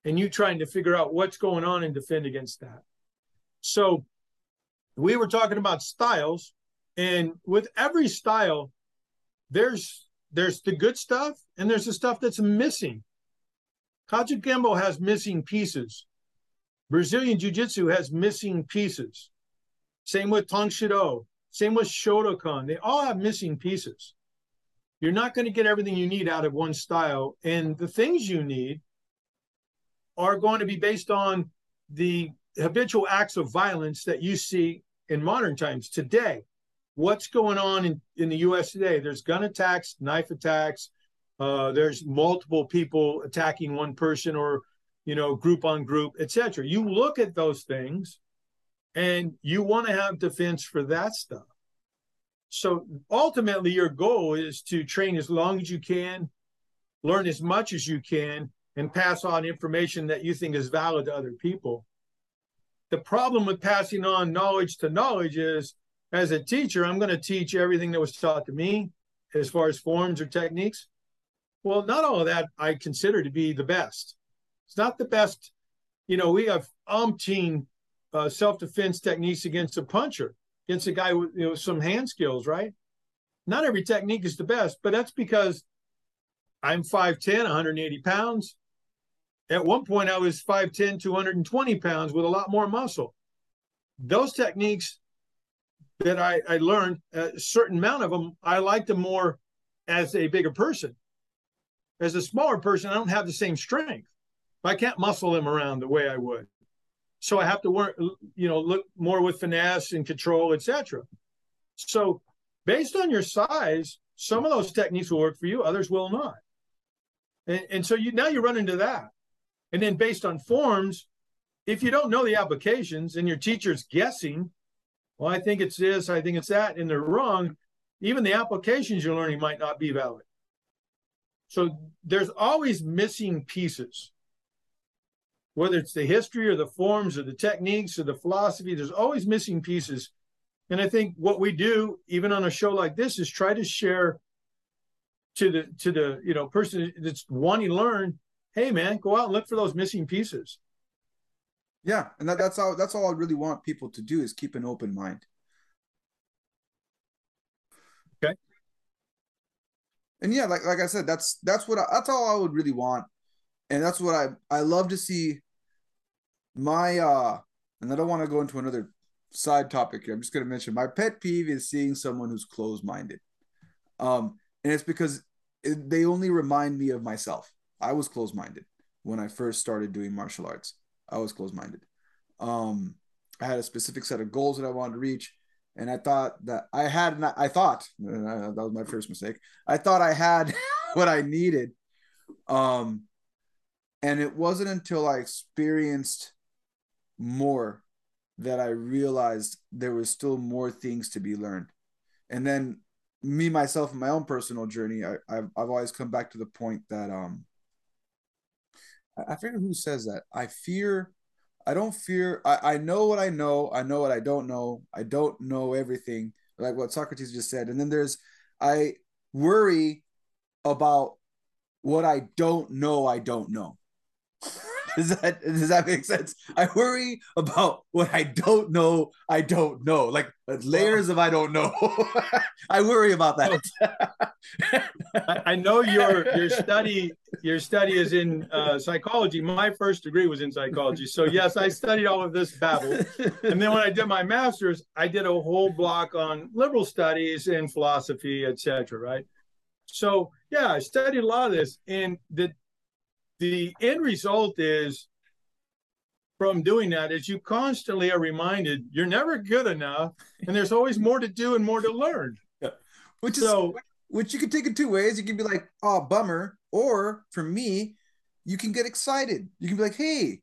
and you trying to figure out what's going on and defend against that. So we were talking about styles, and with every style, there's there's the good stuff and there's the stuff that's missing. Kajukenbo has missing pieces. Brazilian Jiu-Jitsu has missing pieces. Same with Tang Soo Same with Shotokan. They all have missing pieces. You're not going to get everything you need out of one style. And the things you need are going to be based on the habitual acts of violence that you see in modern times today. What's going on in, in the US today? There's gun attacks, knife attacks, uh, there's multiple people attacking one person or you know group on group etc you look at those things and you want to have defense for that stuff so ultimately your goal is to train as long as you can learn as much as you can and pass on information that you think is valid to other people. The problem with passing on knowledge to knowledge is as a teacher, I'm going to teach everything that was taught to me as far as forms or techniques. Well, not all of that I consider to be the best. It's not the best. You know, we have umpteen uh, self defense techniques against a puncher, against a guy with you know, some hand skills, right? Not every technique is the best, but that's because I'm 5'10, 180 pounds. At one point, I was 5'10, 220 pounds with a lot more muscle. Those techniques that I, I learned, a certain amount of them, I like them more as a bigger person. As a smaller person, I don't have the same strength. I can't muscle them around the way I would. So I have to work, you know, look more with finesse and control, etc. So based on your size, some of those techniques will work for you, others will not. And, and so you now you run into that. And then based on forms, if you don't know the applications and your teacher's guessing, well, I think it's this, I think it's that, and they're wrong, even the applications you're learning might not be valid. So there's always missing pieces. Whether it's the history or the forms or the techniques or the philosophy, there's always missing pieces. And I think what we do, even on a show like this, is try to share to the to the you know person that's wanting to learn hey man, go out and look for those missing pieces. Yeah, and that, that's all that's all I really want people to do is keep an open mind. Okay. And yeah, like like I said, that's that's what I, that's all I would really want, and that's what I I love to see. My uh, and I don't want to go into another side topic here. I'm just going to mention my pet peeve is seeing someone who's closed minded, um, and it's because it, they only remind me of myself. I was closed minded when I first started doing martial arts. I was closed minded. Um, I had a specific set of goals that I wanted to reach, and I thought that I had. Not, I thought [LAUGHS] that was my first mistake. I thought I had [LAUGHS] what I needed, um, and it wasn't until I experienced more that I realized there was still more things to be learned. And then me myself in my own personal journey, I, have I've always come back to the point that um I, forget who says that. I fear I don't fear I, I know what I know, I know what I don't know, I don't know everything, like what Socrates just said. And then there's I worry about what I don't know I don't know. [LAUGHS] does that does that make sense? I worry about what I don't know. I don't know, like layers of I don't know. [LAUGHS] I worry about that. I, I, know your your study your study is in uh, psychology. My first degree was in psychology, so yes, I studied all of this babble. And then when I did my master's, I did a whole block on liberal studies and philosophy, etc. Right. So yeah, I studied a lot of this, and the the end result is from doing that is you constantly are reminded you're never good enough and there's always more to do and more to learn. Yeah. which is so, which you can take it two ways. You can be like oh bummer. Or for me you can get excited. You can be like hey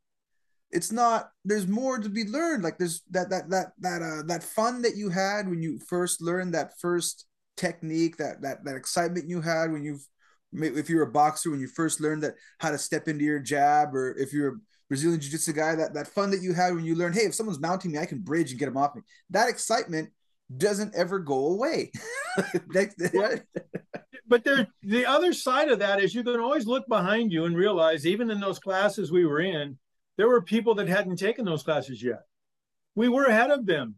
it's not there's more to be learned. Like there's that that that that uh that fun that you had when you first learned that first technique that that that excitement you had when you've if you're a boxer when you first learned that how to step into your jab, or if you're a Brazilian jiu-jitsu guy, that, that fun that you had when you learned, hey, if someone's mounting me, I can bridge and get them off me. That excitement doesn't ever go away. [LAUGHS] but there, the other side of that is you can always look behind you and realize, even in those classes we were in, there were people that hadn't taken those classes yet. We were ahead of them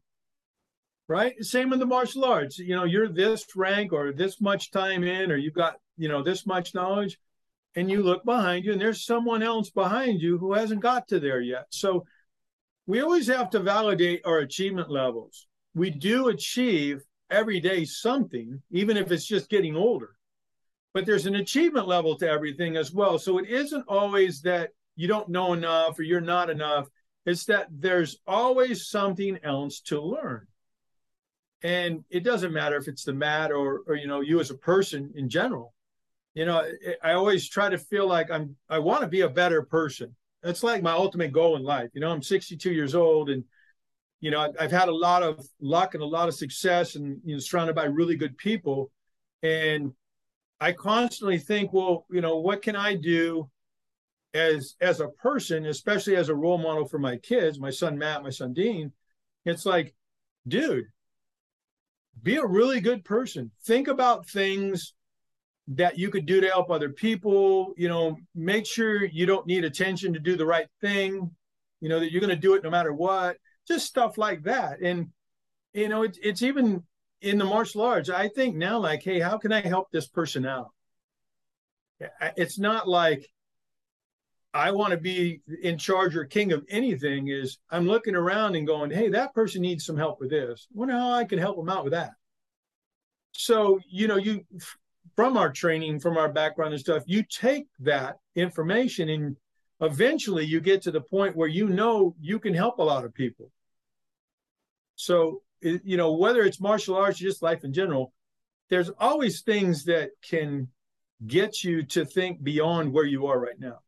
right? Same in the martial arts. You know, you're this rank or this much time in, or you've got, you know, this much knowledge, and you look behind you and there's someone else behind you who hasn't got to there yet. So we always have to validate our achievement levels. We do achieve every day something, even if it's just getting older. But there's an achievement level to everything as well. So it isn't always that you don't know enough or you're not enough. It's that there's always something else to learn and it doesn't matter if it's the mat or or you know you as a person in general you know i always try to feel like i'm i want to be a better person. That's like my ultimate goal in life. You know i'm 62 years old and you know i've had a lot of luck and a lot of success and you know surrounded by really good people. And i constantly think well you know what can i do as as a person especially as a role model for my kids my son matt my son dean it's like dude be a really good person. Think about things that you could do to help other people. You know, make sure you don't need attention to do the right thing. You know that you're going to do it no matter what. Just stuff like that. And you know, it's it's even in the martial arts. I think now, like, hey, how can I help this person out? It's not like I want to be in charge or king of anything is I'm looking around and going, hey, that person needs some help with this. I wonder how I can help them out with that. So, you know, you from our training, from our background and stuff, you take that information and eventually you get to the point where you know you can help a lot of people. So, you know, whether it's martial arts, or just life in general, there's always things that can get you to think beyond where you are right now.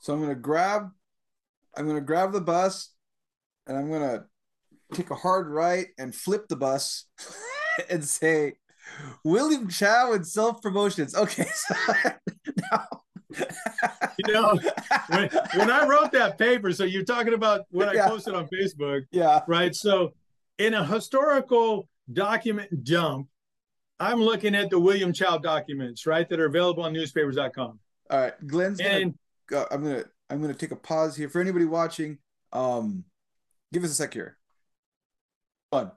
So I'm gonna grab, I'm gonna grab the bus, and I'm gonna take a hard right and flip the bus, [LAUGHS] and say, William Chow and self promotions. Okay, [LAUGHS] so now. you know, when, when I wrote that paper, so you're talking about what I yeah. posted on Facebook, yeah, right? So, in a historical document dump, I'm looking at the William Chow documents, right, that are available on newspapers.com. All right, Glenn's and uh, I'm gonna I'm gonna take a pause here for anybody watching. Um, give us a sec here. Fun.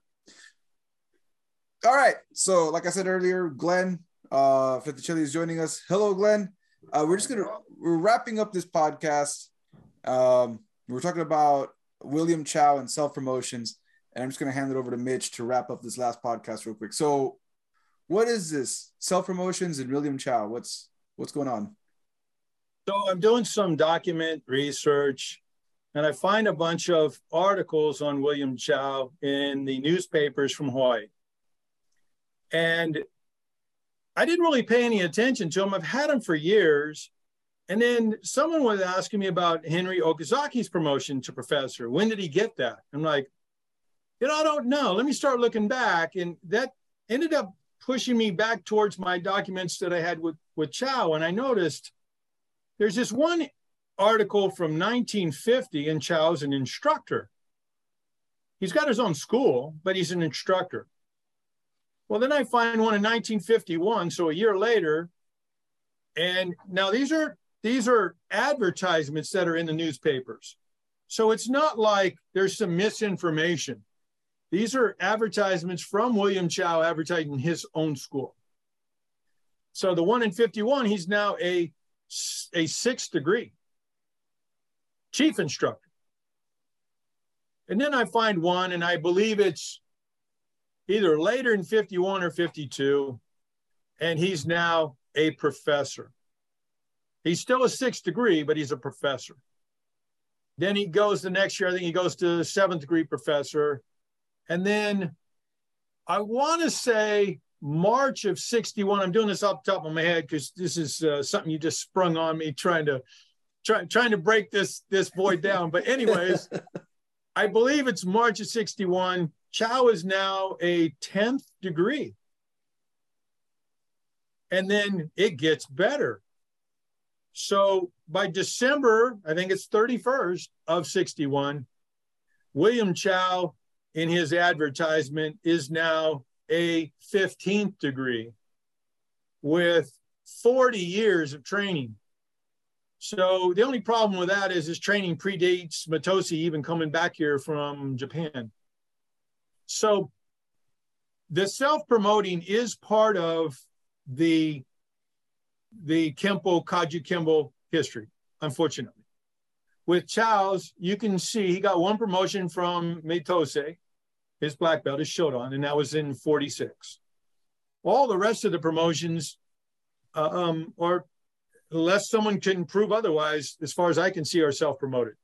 All right. So, like I said earlier, Glenn uh Chili is joining us. Hello, Glenn. Uh, we're just gonna we're wrapping up this podcast. Um, we're talking about William Chow and self promotions, and I'm just gonna hand it over to Mitch to wrap up this last podcast real quick. So, what is this self promotions and William Chow? What's what's going on? So I'm doing some document research and I find a bunch of articles on William Chow in the newspapers from Hawaii. And I didn't really pay any attention to him. I've had him for years. And then someone was asking me about Henry Okazaki's promotion to professor. When did he get that? I'm like, you know, I don't know. Let me start looking back. And that ended up pushing me back towards my documents that I had with, with Chow. And I noticed there's this one article from 1950, and Chow's an instructor. He's got his own school, but he's an instructor. Well, then I find one in 1951, so a year later, and now these are these are advertisements that are in the newspapers. So it's not like there's some misinformation. These are advertisements from William Chow advertising his own school. So the one in 51, he's now a, a sixth degree chief instructor. And then I find one, and I believe it's either later in 51 or 52, and he's now a professor. He's still a sixth degree, but he's a professor. Then he goes the next year, I think he goes to seventh degree professor. And then I want to say March of 61, I'm doing this off the top of my head because this is uh, something you just sprung on me trying to try, trying to break this this void down. But anyways, [LAUGHS] I believe it's March of 61. Chow is now a 10th degree. And then it gets better. So by December, I think it's 31st of 61, William Chow in his advertisement is now a 15th degree with 40 years of training. So the only problem with that is his training predates Mitose even coming back here from Japan. So the self-promoting is part of the the Kempo Kajukenbo history, unfortunately. With Chow's, you can see he got one promotion from Mitose, his black belt, his Shodan, and that was in 46. All the rest of the promotions uh, um, are unless someone can prove otherwise, as far as I can see, are self promoted.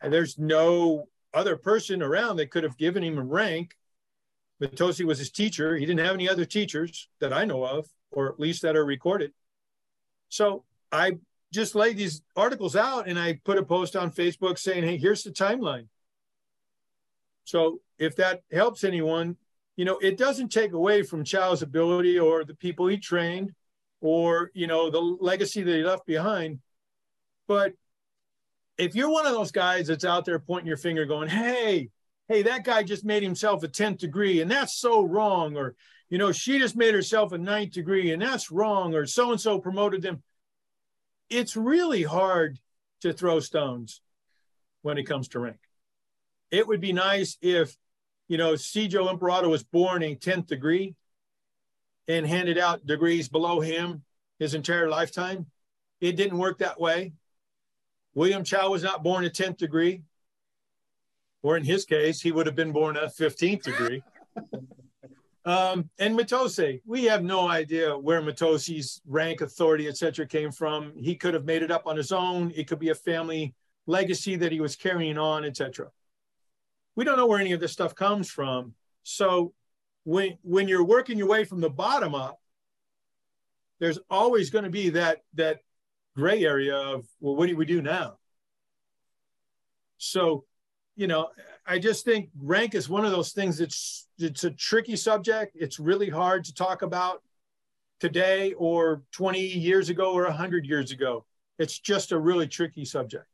And there's no other person around that could have given him a rank. Mitose was his teacher. He didn't have any other teachers that I know of, or at least that are recorded. So I just laid these articles out and I put a post on Facebook saying, hey, here's the timeline. So if that helps anyone, you know, it doesn't take away from Chow's ability or the people he trained or you know the legacy that he left behind but if you're one of those guys that's out there pointing your finger going hey hey that guy just made himself a 10th degree and that's so wrong or you know she just made herself a ninth degree and that's wrong or so and so promoted them it's really hard to throw stones when it comes to rank it would be nice if you know Sijo Emperado was born a 10th degree and handed out degrees below him his entire lifetime. It didn't work that way. William Chow was not born a 10th degree, or in his case, he would have been born a 15th degree. um, and Mitose, we have no idea where Mitose's rank, authority, etc., came from. He could have made it up on his own. It could be a family legacy that he was carrying on, etc. We don't know where any of this stuff comes from. So when when you're working your way from the bottom up, there's always going to be that that gray area of well, what do we do now? So, you know, I just think rank is one of those things that's it's a tricky subject. It's really hard to talk about today or 20 years ago or 100 years ago. It's just a really tricky subject.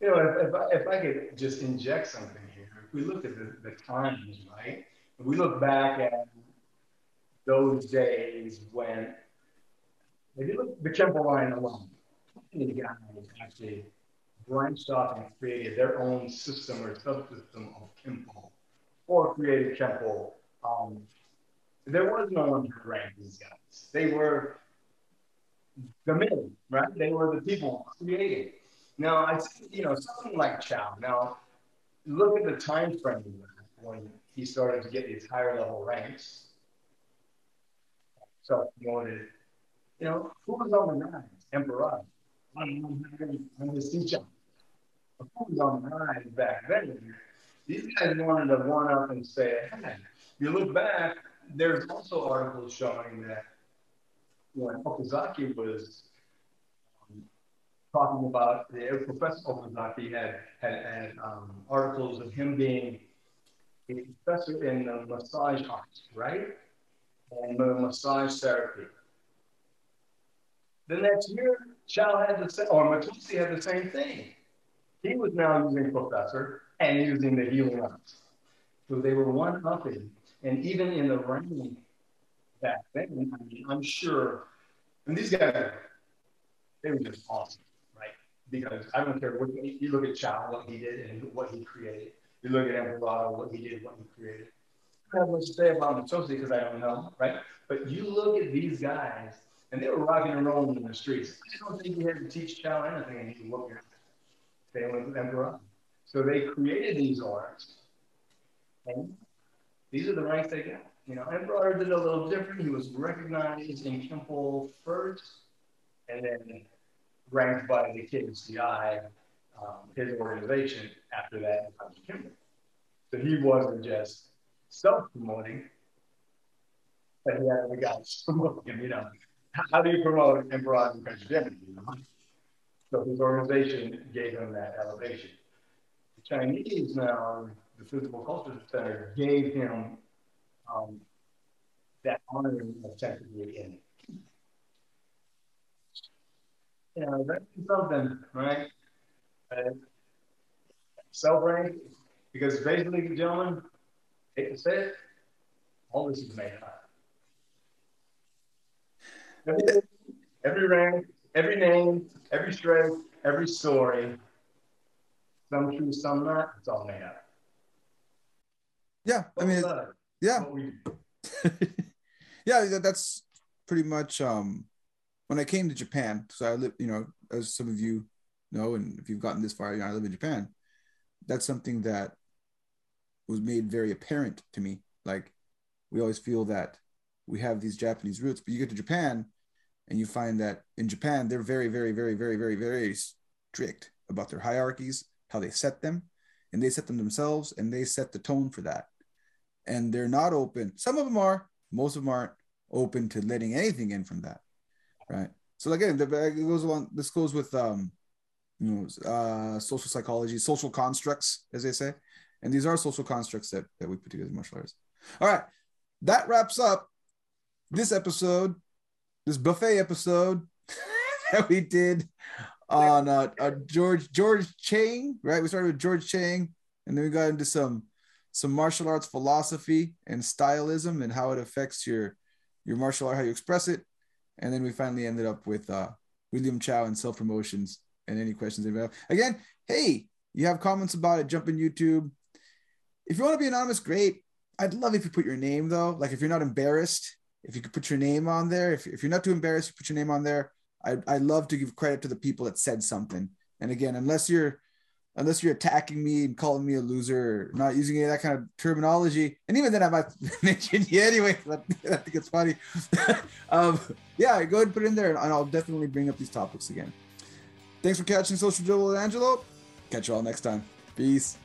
You know, if, if, I, if I could just inject something here, if we look at the, the times, right? If we look back at those days when if you look at the Kempo line alone, many guys actually branched off and created their own system or subsystem of Kempo or created Kempo. Um, there was no one to rank these guys. They were the men, right? They were the people creating. Now, I, you know, something like Chow. Now, look at the time frame when he started to get these higher level ranks. Wanted, you know, who was on the nine? Emperor. I'm, his teacher. Who was on the nine back then. These guys wanted to one up and say, hey, you look back, there's also articles showing that when Okazaki was um, talking about the Professor Okazaki had had, had um, articles of him being a professor in the massage arts, right? And the massage therapy. The next year, Chow had the same, or Matusi had the same thing. He was now using professor and using the healing arts. So they were one upping. And even in the reign back then, I mean, I'm sure, and these guys, they were just awesome, right? Because I don't care what you look at Chow, what he did and what he created. You look at Emperado, what he did, what he created. I don't have much to say about Mitose because I don't know, right? But you look at these guys, and they were rocking and rolling in the streets. I don't think you had to teach Chow anything, and you look at they Same with Emperado. So they created these arts, and these are the ranks they got. You know, Emperor did a little different. He was recognized in Kempo first, and then ranked by the KCI, um, his organization, after that in Kimber. So he wasn't just self-promoting, but he had the guys promoting him, you know. How do you promote Emperado and know? So his organization gave him that elevation. The Chinese now, the Physical Culture Center gave him um, that honoring effectively in you know, that's something, right? Uh, rank, because basically, gentlemen, hate to say it, all this is made up. Every, every rank, every name, every strength, every story, some true, some not, it's all made up. Yeah, I mean, yeah, [LAUGHS] yeah. That's pretty much um, when I came to Japan. So I live, you know, as some of you know, and if you've gotten this far, you know, I live in Japan. That's something that was made very apparent to me. Like we always feel that we have these Japanese roots, but you get to Japan and you find that in Japan they're very, very, very, very, very, very strict about their hierarchies, how they set them, and they set them themselves, and they set the tone for that and they're not open. Some of them are, most of them aren't open to letting anything in from that, right? So again, it goes along. This goes with um, you know, uh, social psychology, social constructs, as they say, and these are social constructs that that we put together as martial artists. All right, that wraps up this episode, this buffet episode [LAUGHS] that we did on uh, uh, George George Chang, right? We started with George Chang, and then we got into some some martial arts philosophy and stylism and how it affects your your martial art, how you express it. And then we finally ended up with uh, William Chow and self promotions and any questions have. Again, hey, you have comments about it, jump in YouTube. If you want to be anonymous, great. I'd love if you put your name though. Like if you're not embarrassed, if you could put your name on there. If, if you're not too embarrassed, you put your name on there. I I love to give credit to the people that said something. And again, unless you're unless you're attacking me and calling me a loser, not using any of that kind of terminology. And even then, I might [LAUGHS] mention you anyway. [LAUGHS] I think it's funny. [LAUGHS] um, yeah, go ahead and put it in there, and I'll definitely bring up these topics again. Thanks for catching Social Joe and Angelo. Catch you all next time. Peace.